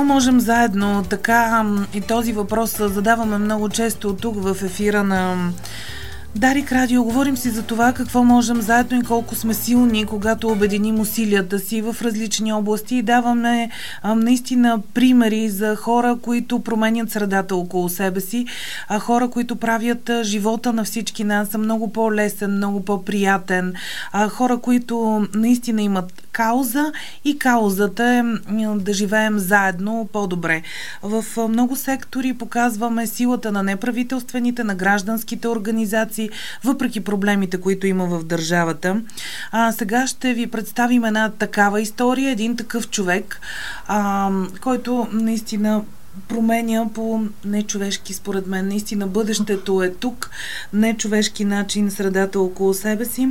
Какво можем заедно? Така и този въпрос задаваме много често тук в ефира на Дарик Радио, говорим си за това какво можем заедно и колко сме силни, когато обединим усилията си в различни области и даваме а, наистина примери за хора, които променят средата около себе си, а хора, които правят а, живота на всички нас много по-лесен, много по-приятен, а, хора, които наистина имат кауза и каузата е да живеем заедно по-добре. В много сектори показваме силата на неправителствените, на гражданските организации, въпреки проблемите, които има в държавата. А, сега ще ви представим една такава история, един такъв човек, а, който наистина променя по нечовешки, според мен. Наистина бъдещето е тук, нечовешки начин, средата около себе си.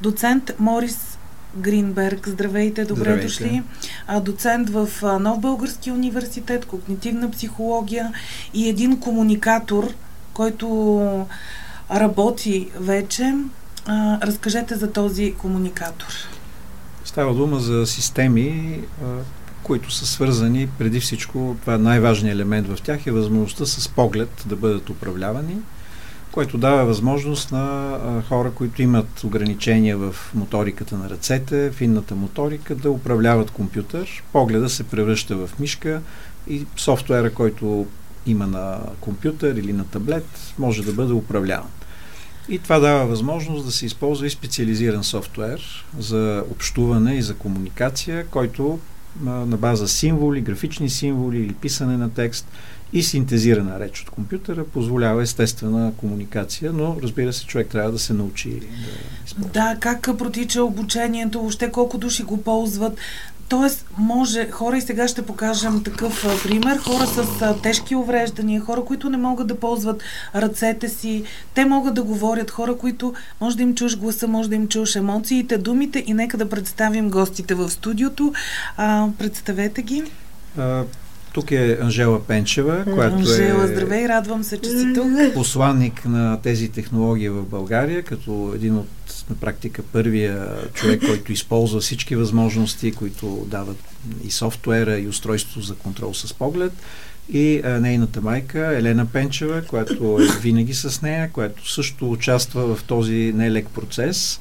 Доцент Морис Гринберг. Здравейте, добре Здравейте. дошли. А, доцент в Нов Български университет, когнитивна психология и един комуникатор, който работи вече. А, разкажете за този комуникатор. Става дума за системи, а, които са свързани преди всичко, това е най-важният елемент в тях е възможността с поглед да бъдат управлявани което дава възможност на хора, които имат ограничения в моториката на ръцете, финната моторика, да управляват компютър. Погледа се превръща в мишка и софтуера, който има на компютър или на таблет, може да бъде управляван. И това дава възможност да се използва и специализиран софтуер за общуване и за комуникация, който на база символи, графични символи или писане на текст и синтезирана реч от компютъра позволява естествена комуникация, но разбира се, човек трябва да се научи да. Да, как протича обучението, въобще колко души го ползват. Тоест, може хора, и сега ще покажем такъв а, пример, хора с а, тежки увреждания, хора, които не могат да ползват ръцете си, те могат да говорят, хора, които може да им чуш гласа, може да им чуш емоциите, думите и нека да представим гостите в студиото. А, представете ги. Тук е Анжела Пенчева, която Анжела, е здравей, радвам се, че си тук. Посланник на тези технологии в България, като един от на практика първия човек, който използва всички възможности, които дават и софтуера, и устройство за контрол с поглед и а, нейната майка Елена Пенчева, която е винаги с нея, която също участва в този нелек процес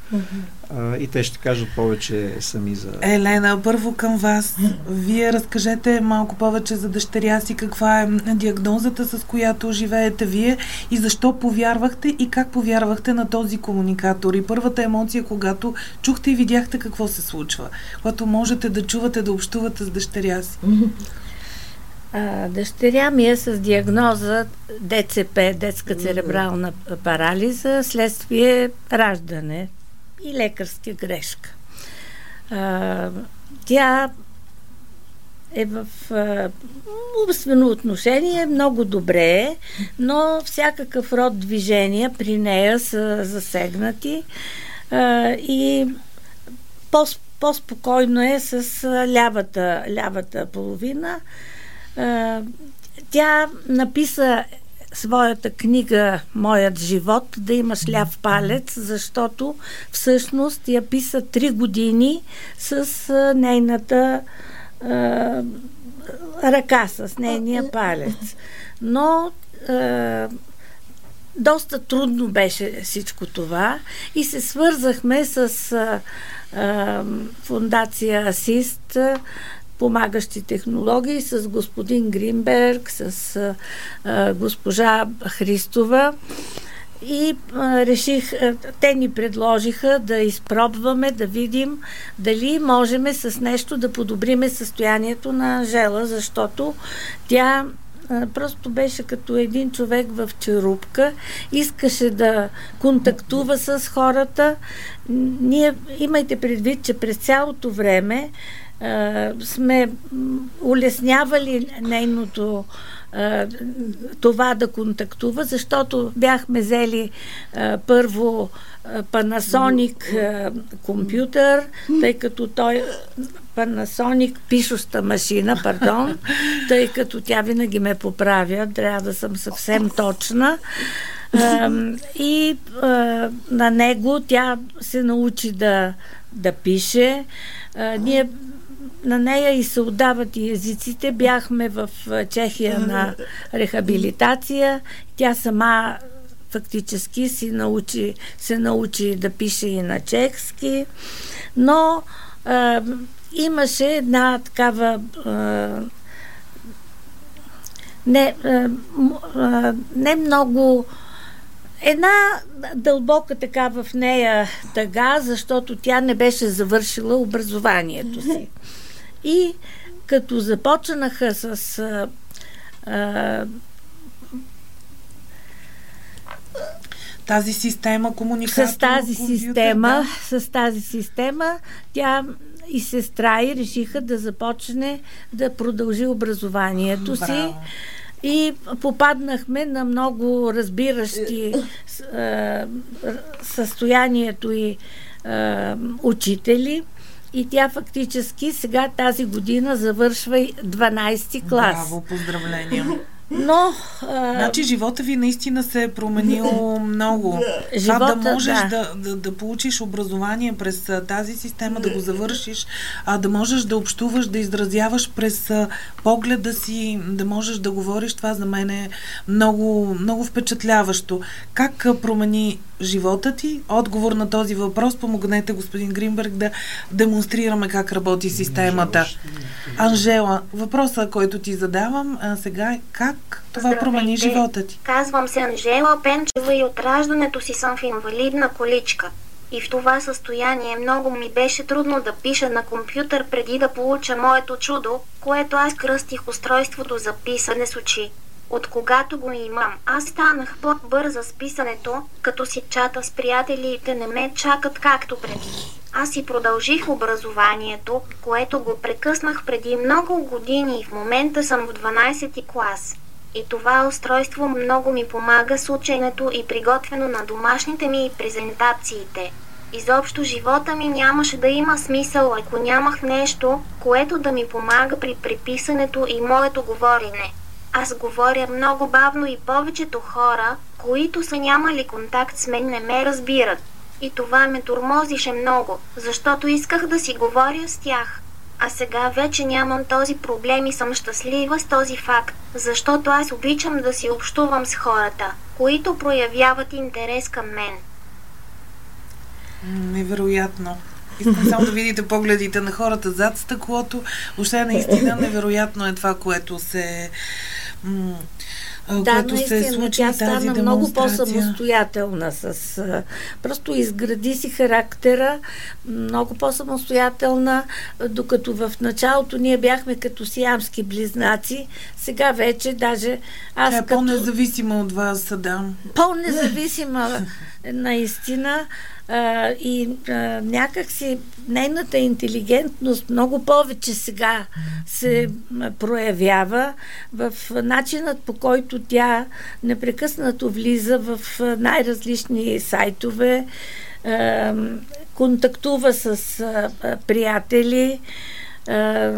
а, и те ще кажат повече сами за... Елена, първо към вас. Вие разкажете малко повече за дъщеря си, каква е диагнозата, с която живеете вие и защо повярвахте и как повярвахте на този комуникатор. И първата емоция, когато чухте и видяхте какво се случва, когато можете да чувате, да общувате с дъщеря си. А, дъщеря ми е с диагноза ДЦП, детска церебрална парализа, следствие раждане и лекарска грешка. А, тя е в а, умствено отношение много добре, но всякакъв род движения при нея са засегнати а, и по, по-спокойно е с лявата, лявата половина. Тя написа своята книга Моят живот да имаш ляв палец, защото всъщност я писа три години с нейната а, ръка, с нейния палец. Но а, доста трудно беше всичко това и се свързахме с а, фундация Асист, помагащи технологии с господин Гринберг, с а, госпожа Христова. И а, реших, а, те ни предложиха да изпробваме, да видим дали можем с нещо да подобриме състоянието на Жела, защото тя просто беше като един човек в черупка, искаше да контактува с хората. Ние имайте предвид, че през цялото време сме улеснявали нейното това да контактува, защото бяхме взели първо Panasonic компютър, тъй като той Panasonic пишуща машина, пардон, тъй като тя винаги ме поправя, трябва да съм съвсем точна. и на него тя се научи да, да пише. ние на нея и се отдават и езиците. Бяхме в Чехия на рехабилитация. Тя сама фактически си научи, се научи да пише и на чехски, но а, имаше една такава а, не, а, не много една дълбока така в нея тъга, защото тя не беше завършила образованието си. И като започнаха с а, а, тази система комуникация. С тази система, да? с тази система, тя и сестра и решиха да започне да продължи образованието Браво. си. И попаднахме на много разбиращи състоянието и учители. И тя фактически сега тази година завършва 12 клас. Браво, поздравления! Но. А... Значи живота ви наистина се е променил много. Живота, Това да можеш да. Да, да, да получиш образование през тази система, да го завършиш, а да можеш да общуваш, да изразяваш през погледа си, да можеш да говориш, това за мен е много, много впечатляващо. Как промени живота ти? Отговор на този въпрос помогнете господин Гринберг да демонстрираме как работи системата. Анжела, въпроса, който ти задавам а сега е как това промени живота ти? Казвам се Анжела Пенчева и от раждането си съм в инвалидна количка. И в това състояние много ми беше трудно да пиша на компютър преди да получа моето чудо, което аз кръстих устройството за писане с очи. От когато го имам, аз станах по-бърза с писането, като си чата с приятелите не ме чакат както преди. Аз си продължих образованието, което го прекъснах преди много години и в момента съм в 12 ти клас. И това устройство много ми помага с ученето и приготвено на домашните ми презентациите. Изобщо живота ми нямаше да има смисъл, ако нямах нещо, което да ми помага при приписането и моето говорене. Аз говоря много бавно и повечето хора, които са нямали контакт с мен, не ме разбират. И това ме тормозише много, защото исках да си говоря с тях. А сега вече нямам този проблем и съм щастлива с този факт, защото аз обичам да си общувам с хората, които проявяват интерес към мен. Невероятно. Искам само да видите погледите на хората зад стъклото. Още наистина невероятно е това, което се да, наистина, се случи тя стана много по-самостоятелна. С, просто изгради си характера, много по-самостоятелна, докато в началото ние бяхме като сиамски близнаци, сега вече даже аз Тя е като... по-независима от вас, да. По-независима, наистина а, и а, някакси нейната интелигентност много повече сега се проявява в начинът по който тя непрекъснато влиза в най-различни сайтове, а, контактува с а, приятели, а,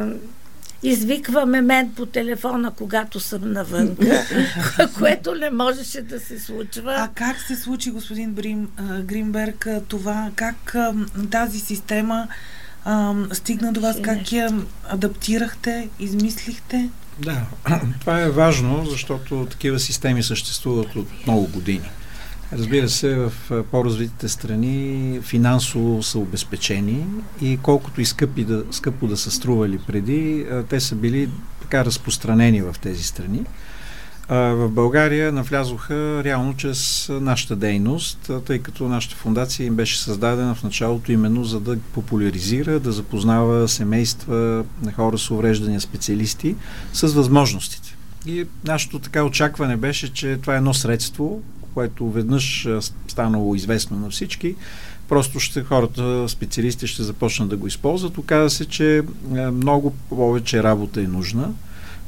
извикваме мен по телефона, когато съм навън, което не можеше да се случва. А как се случи, господин Брим, Гринберг, това? Как тази система а, стигна до вас? Как я адаптирахте, измислихте? Да, това е важно, защото такива системи съществуват от много години. Разбира се, в по-развитите страни финансово са обезпечени и колкото и скъпи да, скъпо да са стрували преди, те са били така разпространени в тези страни. В България навлязоха реално чрез нашата дейност, тъй като нашата фундация им беше създадена в началото именно за да популяризира, да запознава семейства на хора с увреждания, специалисти с възможностите. И нашето така очакване беше, че това е едно средство, което веднъж станало известно на всички, просто ще хората, специалисти ще започнат да го използват. Оказва се, че много повече работа е нужна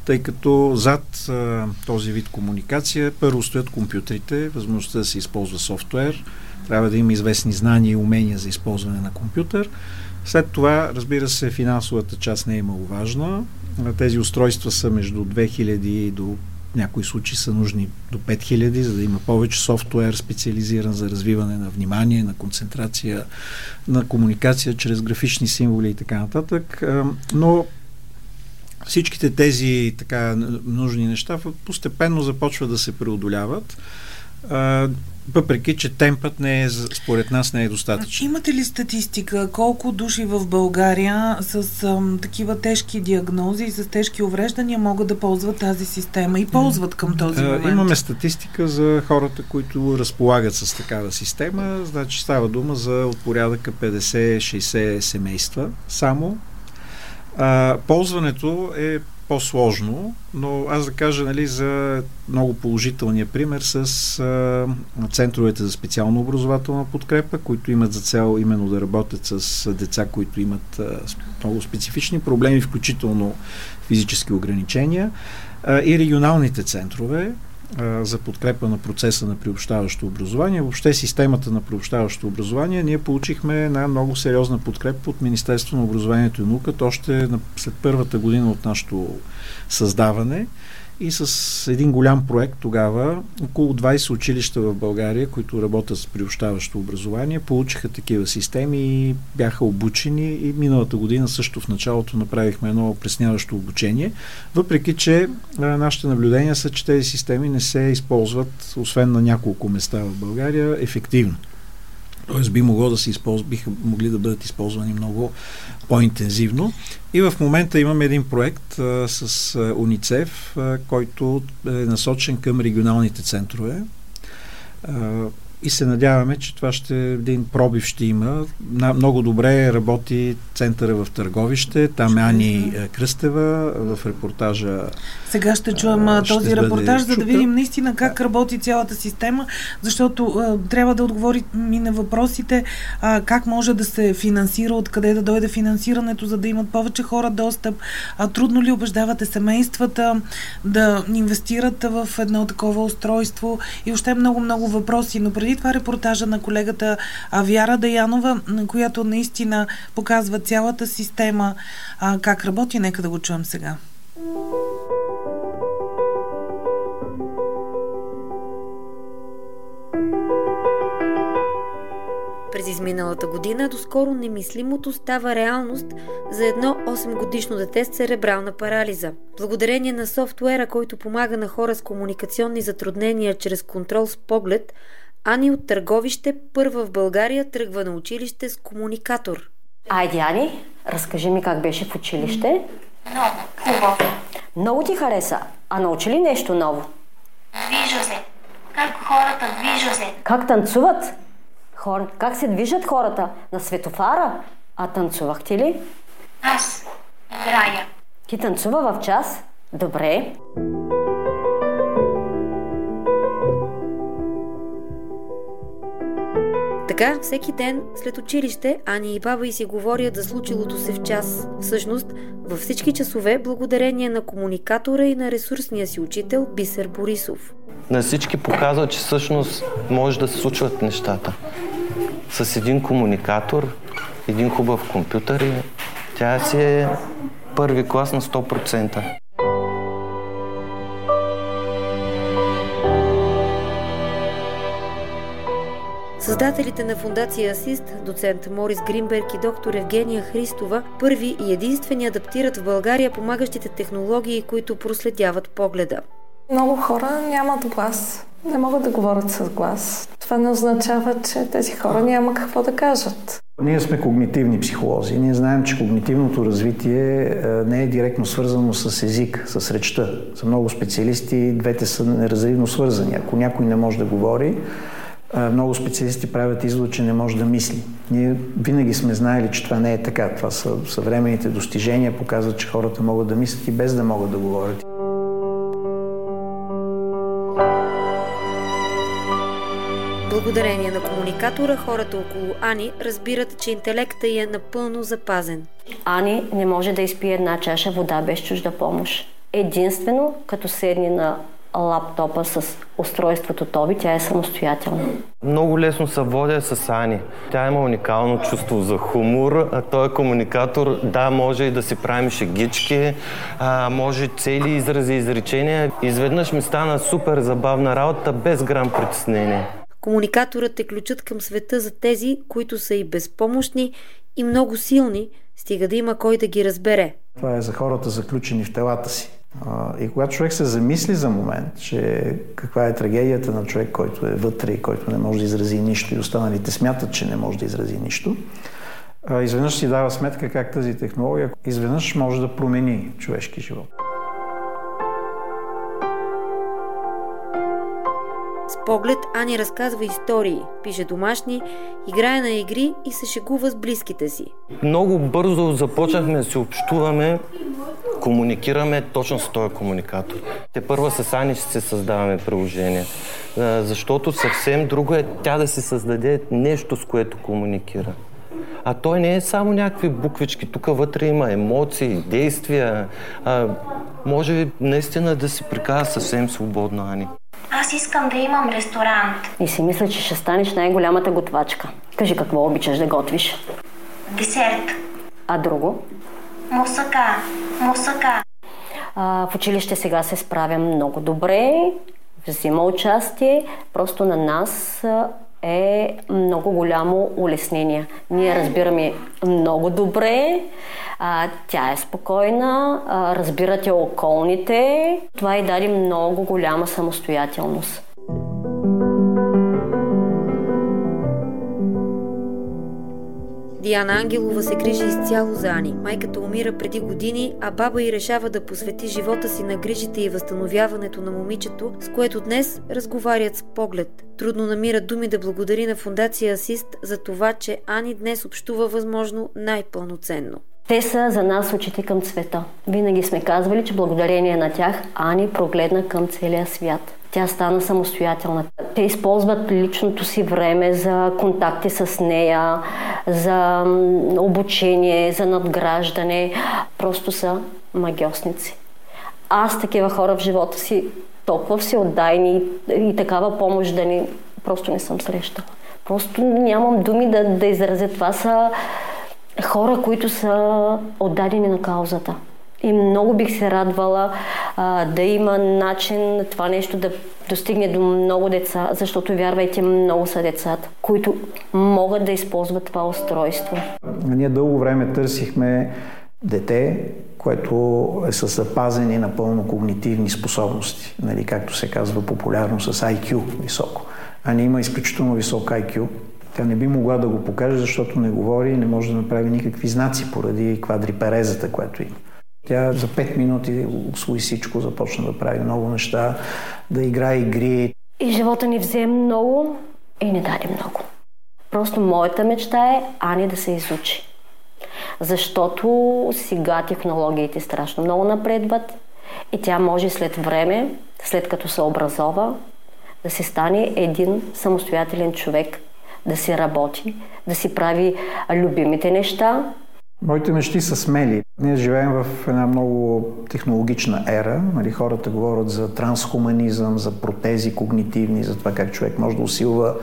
тъй като зад а, този вид комуникация първо стоят компютрите, възможността да се използва софтуер, трябва да има известни знания и умения за използване на компютър. След това, разбира се, финансовата част не е маловажна. Тези устройства са между 2000 до някои случаи са нужни до 5000, за да има повече софтуер специализиран за развиване на внимание, на концентрация, на комуникация чрез графични символи и така нататък. Но всичките тези така нужни неща постепенно започват да се преодоляват въпреки че темпът не е, според нас не е достатъчен. Имате ли статистика колко души в България с ам, такива тежки диагнози и с тежки увреждания могат да ползват тази система и ползват към този момент? Имаме статистика за хората, които разполагат с такава система. Значи става дума за от порядъка 50-60 семейства само. А, ползването е по-сложно, но аз да кажа нали, за много положителния пример с а, центровете за специално образователна подкрепа, които имат за цел именно да работят с деца, които имат а, много специфични проблеми, включително физически ограничения, а, и регионалните центрове, за подкрепа на процеса на приобщаващо образование. Въобще системата на приобщаващо образование ние получихме една много сериозна подкрепа от Министерство на образованието и науката още след първата година от нашето създаване и с един голям проект тогава около 20 училища в България, които работят с приобщаващо образование, получиха такива системи и бяха обучени и миналата година също в началото направихме едно опресняващо обучение, въпреки че нашите наблюдения са, че тези системи не се използват, освен на няколко места в България, ефективно. Тоест би могло да се използва, биха могли да бъдат използвани много по-интензивно. И в момента имаме един проект а, с а, УНИЦЕФ, който е насочен към регионалните центрове. А, и се надяваме, че това ще един пробив ще има. На, много добре работи центъра в Търговище. Там е Ани Кръстева в репортажа. Сега ще чуем а, този репортаж, за да видим наистина как работи цялата система, защото а, трябва да отговори ми на въпросите а, как може да се финансира, откъде да дойде финансирането, за да имат повече хора достъп. А, трудно ли убеждавате семействата да инвестират в едно такова устройство и още много-много въпроси. Но преди това репортажа на колегата Вяра Даянова, която наистина показва цялата система а, как работи. Нека да го чуем сега. През изминалата година доскоро немислимото става реалност за едно 8 годишно дете с церебрална парализа. Благодарение на софтуера, който помага на хора с комуникационни затруднения чрез контрол с поглед, Ани от Търговище първа в България тръгва на училище с комуникатор. Айде, Ани, разкажи ми как беше в училище. Много хубаво. Много ти хареса. А научи ли нещо ново? Движа се. Как хората движа се. Как танцуват? Хор... Как се движат хората? На светофара? А танцувахте ли? Аз играя. Ти танцува в час? Добре. Така, всеки ден след училище, Ани и баба и си говорят за случилото се в час. Всъщност, във всички часове, благодарение на комуникатора и на ресурсния си учител Бисер Борисов. На всички показва, че всъщност може да се случват нещата. С един комуникатор, един хубав компютър и тя си е първи клас на 100%. Създателите на фундация Асист, доцент Морис Гринберг и доктор Евгения Христова, първи и единствени адаптират в България помагащите технологии, които проследяват погледа. Много хора нямат глас, не могат да говорят с глас. Това не означава, че тези хора няма какво да кажат. Ние сме когнитивни психолози. Ние знаем, че когнитивното развитие не е директно свързано с език, с речта. За много специалисти двете са неразривно свързани. Ако някой не може да говори, много специалисти правят извод, че не може да мисли. Ние винаги сме знаели, че това не е така. Това са съвременните достижения, показват, че хората могат да мислят и без да могат да говорят. Благодарение на комуникатора, хората около Ани разбират, че интелекта й е напълно запазен. Ани не може да изпие една чаша вода без чужда помощ. Единствено, като седни на лаптопа с устройството Тоби, тя е самостоятелна. Много лесно се водя с Ани. Тя има уникално чувство за хумор. А той е комуникатор. Да, може и да си правим шегички, а, може цели изрази, изречения. Изведнъж ми стана супер забавна работа, без грам притеснение. Комуникаторът е ключът към света за тези, които са и безпомощни, и много силни, стига да има кой да ги разбере. Това е за хората заключени в телата си. И когато човек се замисли за момент, че каква е трагедията на човек, който е вътре и който не може да изрази нищо и останалите смятат, че не може да изрази нищо, изведнъж си дава сметка как тази технология изведнъж може да промени човешки живот. Поглед Ани разказва истории, пише домашни, играе на игри и се шегува с близките си. Много бързо започнахме да се общуваме, комуникираме точно с този комуникатор. Те първа с Ани ще се създаваме приложение, защото съвсем друго е тя да се създаде нещо, с което комуникира. А той не е само някакви буквички. Тук вътре има емоции, действия. А, може наистина да си приказва съвсем свободно, Ани. Аз искам да имам ресторант. И си мисля, че ще станеш най-голямата готвачка. Кажи какво обичаш да готвиш. Десерт. А друго? Мусака. Мусака. А, в училище сега се справям много добре. Взима участие. Просто на нас е много голямо улеснение. Ние разбираме много добре, а, тя е спокойна, а, разбирате околните. Това и даде много голяма самостоятелност. Диана Ангелова се грижи изцяло за Ани. Майката умира преди години, а баба й решава да посвети живота си на грижите и възстановяването на момичето, с което днес разговарят с поглед. Трудно намира думи да благодари на фундация Асист за това, че Ани днес общува възможно най-пълноценно. Те са за нас очите към света. Винаги сме казвали, че благодарение на тях Ани прогледна към целия свят. Тя стана самостоятелна. Те използват личното си време за контакти с нея, за обучение, за надграждане. Просто са магиосници. Аз такива хора в живота си толкова всеотдайни и такава помощ да ни просто не съм срещала. Просто нямам думи да, да изразя. Това са хора, които са отдадени на каузата. И много бих се радвала а, да има начин това нещо да достигне до много деца, защото вярвайте, много са децата, които могат да използват това устройство. Ние дълго време търсихме дете, което е с запазени напълно когнитивни способности, нали, както се казва популярно с IQ високо. А не има изключително висок IQ. Тя не би могла да го покаже, защото не говори и не може да направи никакви знаци поради квадриперезата, която има. Тя за 5 минути освои всичко, започна да прави много неща, да играе игри. И живота ни взе много и не даде много. Просто моята мечта е Ани да се изучи. Защото сега технологиите страшно много напредват и тя може след време, след като се образова, да се стане един самостоятелен човек, да си работи, да си прави любимите неща. Моите мечти са смели. Ние живеем в една много технологична ера. Нали, хората говорят за трансхуманизъм, за протези когнитивни, за това как човек може да усилва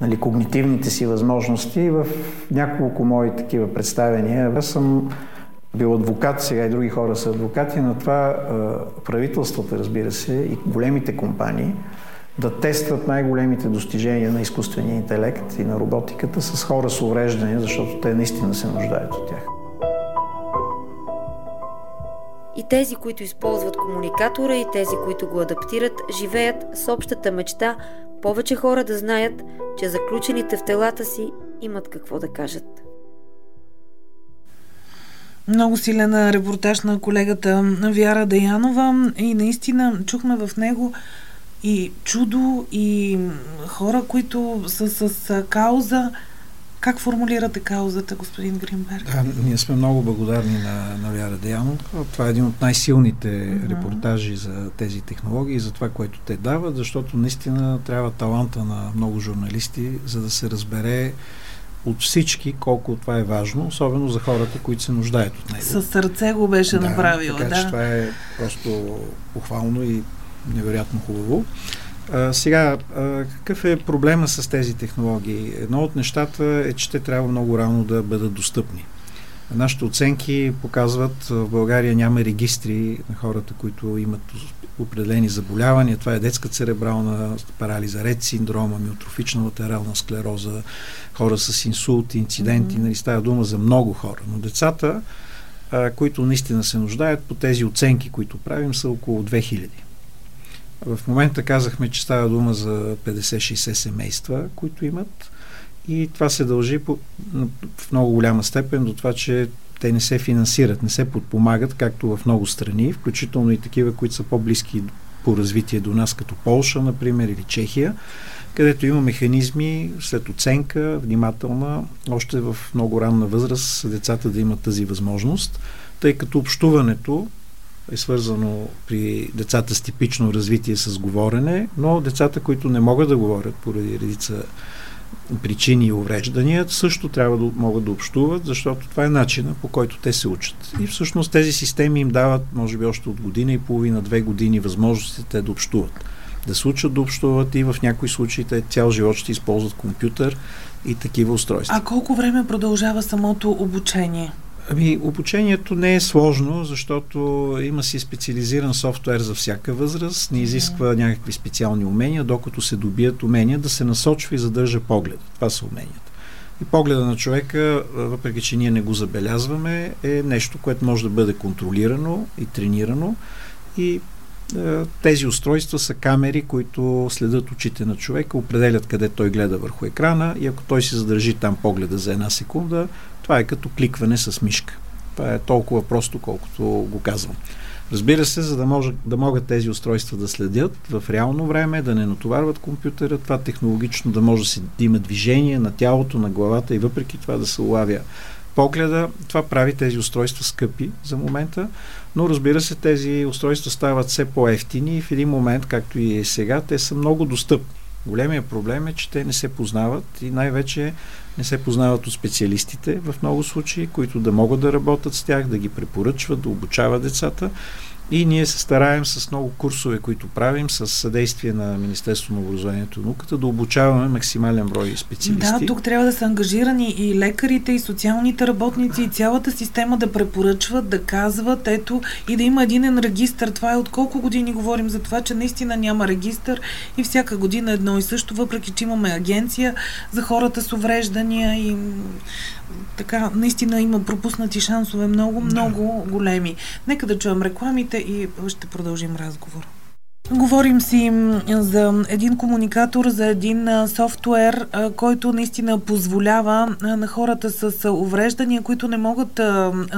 нали, когнитивните си възможности. В няколко мои такива представения аз съм бил адвокат, сега и други хора са адвокати, но това правителствата, разбира се, и големите компании да тестват най-големите достижения на изкуствения интелект и на роботиката с хора с увреждания, защото те наистина се нуждаят от тях. И тези, които използват комуникатора, и тези, които го адаптират, живеят с общата мечта повече хора да знаят, че заключените в телата си имат какво да кажат. Много силен репортаж на колегата Вяра Даянова и наистина чухме в него и чудо, и хора, които са с кауза. Как формулирате каузата, господин Гринберг? Да, ние сме много благодарни на, на Вяра Деяно. Това е един от най-силните mm-hmm. репортажи за тези технологии и за това, което те дават, защото наистина трябва таланта на много журналисти, за да се разбере от всички колко това е важно, особено за хората, които се нуждаят от него. Със сърце го беше да, направила, така, да. Че това е просто похвално и невероятно хубаво. А, сега, а, какъв е проблема с тези технологии? Едно от нещата е, че те трябва много рано да бъдат достъпни. Нашите оценки показват, в България няма регистри на хората, които имат определени заболявания. Това е детска церебрална парализа, ред синдрома, миотрофична латерална склероза, хора с инсулти, инциденти. Mm-hmm. Нали, става дума за много хора. Но децата, а, които наистина се нуждаят по тези оценки, които правим, са около 2000. В момента казахме, че става дума за 50-60 семейства, които имат. И това се дължи по, в много голяма степен до това, че те не се финансират, не се подпомагат, както в много страни, включително и такива, които са по-близки по развитие до нас, като Полша, например, или Чехия, където има механизми след оценка, внимателна, още в много ранна възраст децата да имат тази възможност, тъй като общуването е свързано при децата с типично развитие с говорене, но децата, които не могат да говорят поради редица причини и увреждания, също трябва да могат да общуват, защото това е начина по който те се учат. И всъщност тези системи им дават, може би още от година и половина, две години възможности те да общуват. Да се учат да общуват и в някои случаи те цял живот ще използват компютър и такива устройства. А колко време продължава самото обучение? Ами, обучението не е сложно, защото има си специализиран софтуер за всяка възраст, не изисква някакви специални умения, докато се добият умения да се насочва и задържа погледа. Това са уменията. И погледа на човека, въпреки че ние не го забелязваме, е нещо, което може да бъде контролирано и тренирано. И е, тези устройства са камери, които следят очите на човека, определят къде той гледа върху екрана и ако той се задържи там погледа за една секунда, това е като кликване с мишка. Това е толкова просто, колкото го казвам. Разбира се, за да, може, да могат тези устройства да следят в реално време, да не натоварват компютъра, това технологично да може да, има движение на тялото, на главата и въпреки това да се улавя погледа, това прави тези устройства скъпи за момента, но разбира се, тези устройства стават все по-ефтини и в един момент, както и сега, те са много достъпни. Големия проблем е, че те не се познават и най-вече не се познават от специалистите в много случаи, които да могат да работят с тях, да ги препоръчват, да обучават децата. И ние се стараем с много курсове, които правим, с съдействие на Министерство на образованието и науката, да обучаваме максимален брой специалисти. Да, тук трябва да са ангажирани и лекарите, и социалните работници, и цялата система да препоръчват, да казват, ето, и да има един регистр. Това е от колко години говорим за това, че наистина няма регистр и всяка година едно и също, въпреки че имаме агенция за хората с увреждания и така, наистина има пропуснати шансове много, много да. големи. Нека да чуем рекламите и ще продължим разговор. Говорим си за един комуникатор, за един софтуер, който наистина позволява на хората с увреждания, които не могат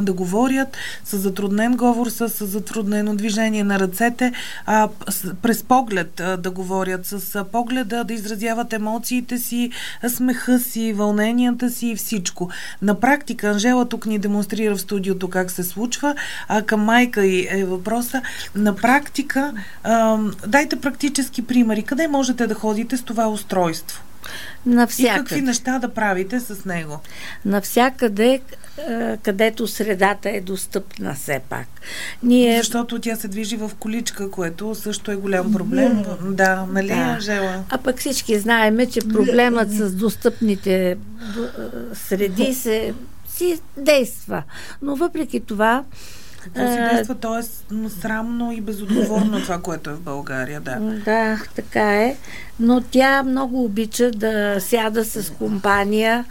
да говорят, с затруднен говор, с затруднено движение на ръцете, а през поглед да говорят, с погледа да изразяват емоциите си, смеха си, вълненията си и всичко. На практика, Анжела тук ни демонстрира в студиото как се случва, а към майка и е въпроса, на практика дайте практически примери. Къде можете да ходите с това устройство? Навсякъде. И какви неща да правите с него? Навсякъде, където средата е достъпна все пак. Ние... Защото тя се движи в количка, което също е голям проблем. Не. Да, нали, да. Анжела? А пък всички знаеме, че проблемът с достъпните среди се си действа. Но въпреки това, какво си действа? То е срамно и безотговорно това, което е в България, да. Да, така е. Но тя много обича да сяда с компания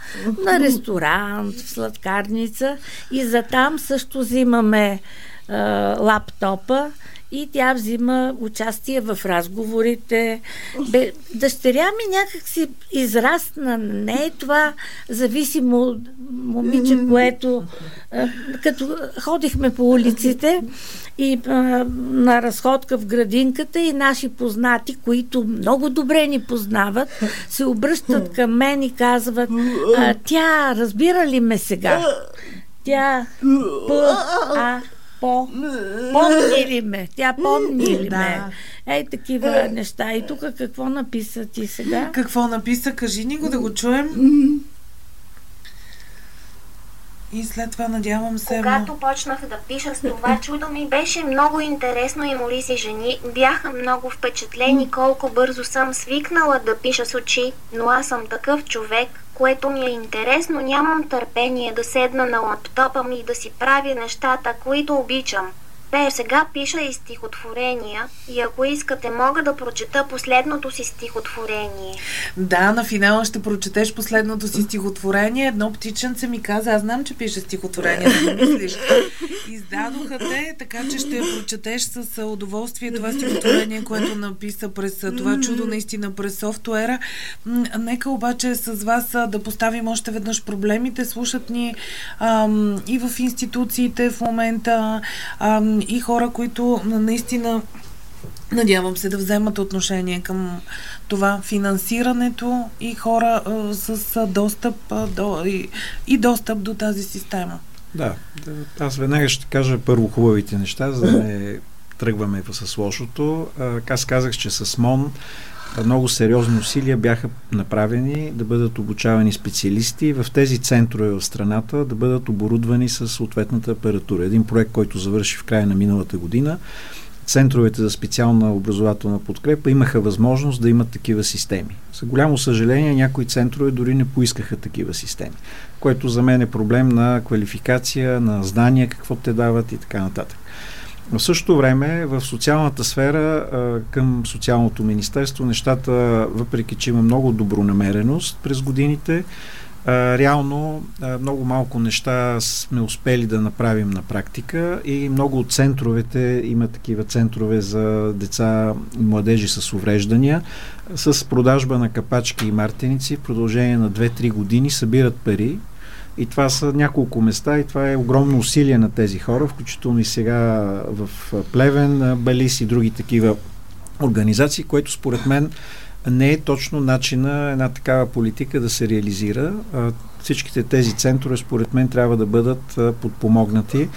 на ресторант, в сладкарница и за там също взимаме а, лаптопа и тя взима участие в разговорите. Бе, дъщеря ми някак си израсна. Не е това зависимо момиче, което като ходихме по улиците и а, на разходка в градинката и наши познати, които много добре ни познават, се обръщат към мен и казват а, тя разбира ли ме сега? Тя П, А, по, помни ли ме? Тя помни ли ме? Ей, такива неща. И тук какво написа ти сега? Какво написа? Кажи ни го да го чуем. И след това надявам се... Когато почнах да пиша с това чудо ми беше много интересно и моли си жени бяха много впечатлени колко бързо съм свикнала да пиша с очи, но аз съм такъв човек, което ми е интересно, нямам търпение да седна на лаптопа ми и да си правя нещата, които обичам. Те сега пиша и стихотворения и ако искате мога да прочета последното си стихотворение. Да, на финала ще прочетеш последното си стихотворение. Едно птиченце ми каза, аз знам, че пише стихотворение, да мислиш. Издадоха те, така че ще прочетеш с удоволствие това стихотворение, което написа през това чудо наистина през софтуера. Нека обаче с вас да поставим още веднъж проблемите. Слушат ни ам, и в институциите в момента ам, и хора, които наистина надявам се да вземат отношение към това финансирането и хора а, с достъп а, до, и, и достъп до тази система. Да, аз веднага ще кажа първо хубавите неща, за да не тръгваме с лошото. Аз казах, че с МОН много сериозни усилия бяха направени да бъдат обучавани специалисти в тези центрове в страната да бъдат оборудвани с съответната апаратура. Един проект, който завърши в края на миналата година, центровете за специална образователна подкрепа имаха възможност да имат такива системи. За голямо съжаление, някои центрове дори не поискаха такива системи, което за мен е проблем на квалификация, на знания, какво те дават и така нататък. В същото време в социалната сфера към социалното министерство нещата, въпреки че има много добронамереност през годините, реално много малко неща сме успели да направим на практика и много от центровете, има такива центрове за деца и младежи с увреждания, с продажба на капачки и мартеници в продължение на 2-3 години събират пари и това са няколко места и това е огромно усилие на тези хора, включително и сега в Плевен, Балис и други такива организации, което според мен не е точно начина една такава политика да се реализира. Всичките тези центрове, според мен, трябва да бъдат подпомогнати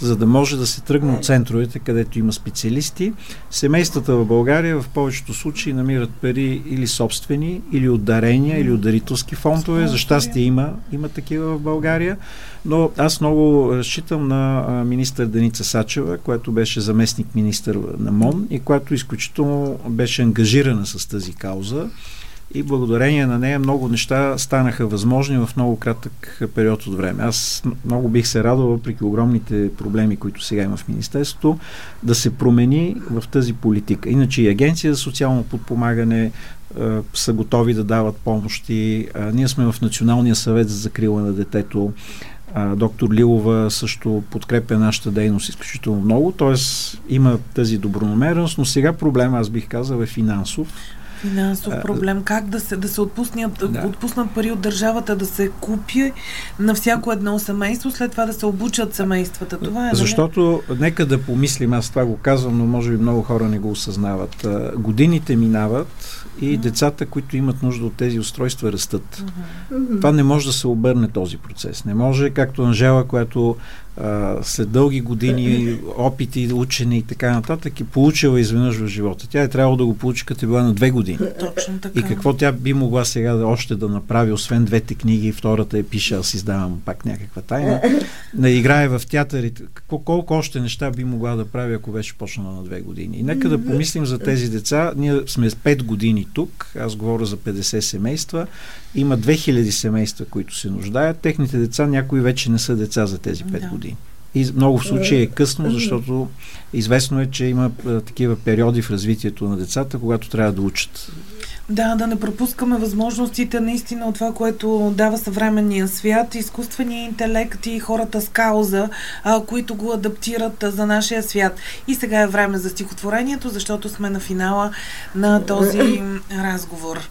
за да може да се тръгне от центровете, където има специалисти. Семействата в България в повечето случаи намират пари или собствени, или от дарения, или от дарителски фондове. За щастие има, има такива в България. Но аз много разчитам на министър Деница Сачева, която беше заместник министър на МОН и която изключително беше ангажирана с тази кауза и благодарение на нея много неща станаха възможни в много кратък период от време. Аз много бих се радвал, въпреки огромните проблеми, които сега има в Министерството, да се промени в тази политика. Иначе и Агенция за социално подпомагане са готови да дават помощи. Ние сме в Националния съвет за закрила на детето. Доктор Лилова също подкрепя нашата дейност изключително много, т.е. има тази добронамереност, но сега проблема, аз бих казал, е финансов Финансов проблем. Как да се, да се отпуснат, да. отпуснат пари от държавата, да се купи на всяко едно семейство, след това да се обучат семействата. Това е. Нали? Защото, нали? нека да помислим, аз това го казвам, но може би много хора не го осъзнават. Годините минават и mm-hmm. децата, които имат нужда от тези устройства, растат. Mm-hmm. Това не може да се обърне този процес. Не може, както Анжела, която а, след дълги години опити, учене и така нататък, е получила изведнъж в живота. Тя е трябвало да го получи като е била на две години. Точно така. И какво тя би могла сега да, още да направи, освен двете книги, втората е пише, аз издавам пак някаква тайна, да играе в театър. Какво, колко още неща би могла да прави, ако беше почнала на две години. И нека да помислим за тези деца. Ние сме с 5 години тук, аз говоря за 50 семейства. Има 2000 семейства, които се нуждаят. Техните деца, някои вече не са деца за тези 5 да. години. И много в случаи е късно, защото известно е, че има такива периоди в развитието на децата, когато трябва да учат. Да, да не пропускаме възможностите наистина от това, което дава съвременния свят, изкуствения интелект и хората с кауза, а, които го адаптират а, за нашия свят. И сега е време за стихотворението, защото сме на финала на този разговор.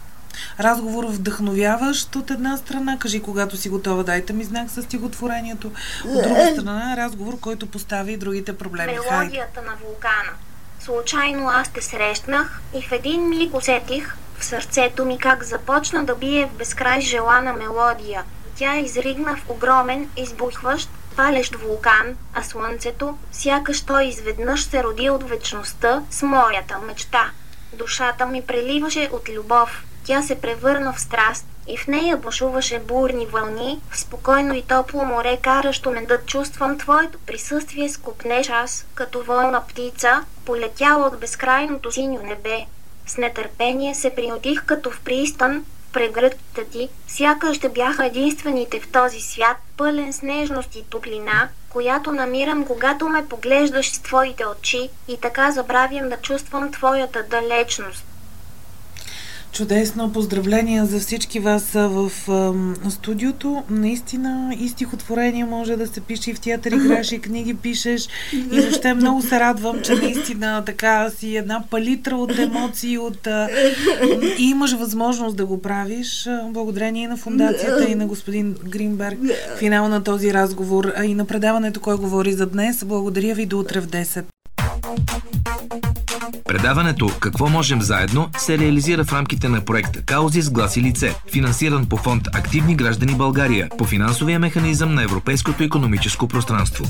Разговор вдъхновяващ от една страна. Кажи, когато си готова, дайте ми знак с стихотворението. От друга страна, разговор, който постави и другите проблеми. Мелодията на вулкана. Случайно аз те срещнах и в един миг усетих в сърцето ми как започна да бие в безкрай желана мелодия. Тя изригна в огромен, избухващ, палещ вулкан, а слънцето, сякаш той изведнъж се роди от вечността с моята мечта. Душата ми преливаше от любов, тя се превърна в страст и в нея бушуваше бурни вълни, в спокойно и топло море, каращо ме да чувствам твоето присъствие с аз, като волна птица, полетяла от безкрайното синьо небе. С нетърпение се приотих като в пристан, в прегръдката ти, сякаш да бяха единствените в този свят, пълен с нежност и топлина, която намирам, когато ме поглеждаш с твоите очи и така забравям да чувствам твоята далечност. Чудесно! Поздравления за всички вас в студиото. Наистина и стихотворение може да се пише и в театър играш и книги пишеш. И въобще много се радвам, че наистина така си една палитра от емоции от, и имаш възможност да го правиш. Благодарение и на фундацията и на господин Гринберг. Финал на този разговор и на предаването, кой говори за днес. Благодаря ви до утре в 10. Предаването «Какво можем заедно» се реализира в рамките на проекта «Каузи с глас и лице», финансиран по фонд «Активни граждани България» по финансовия механизъм на Европейското економическо пространство.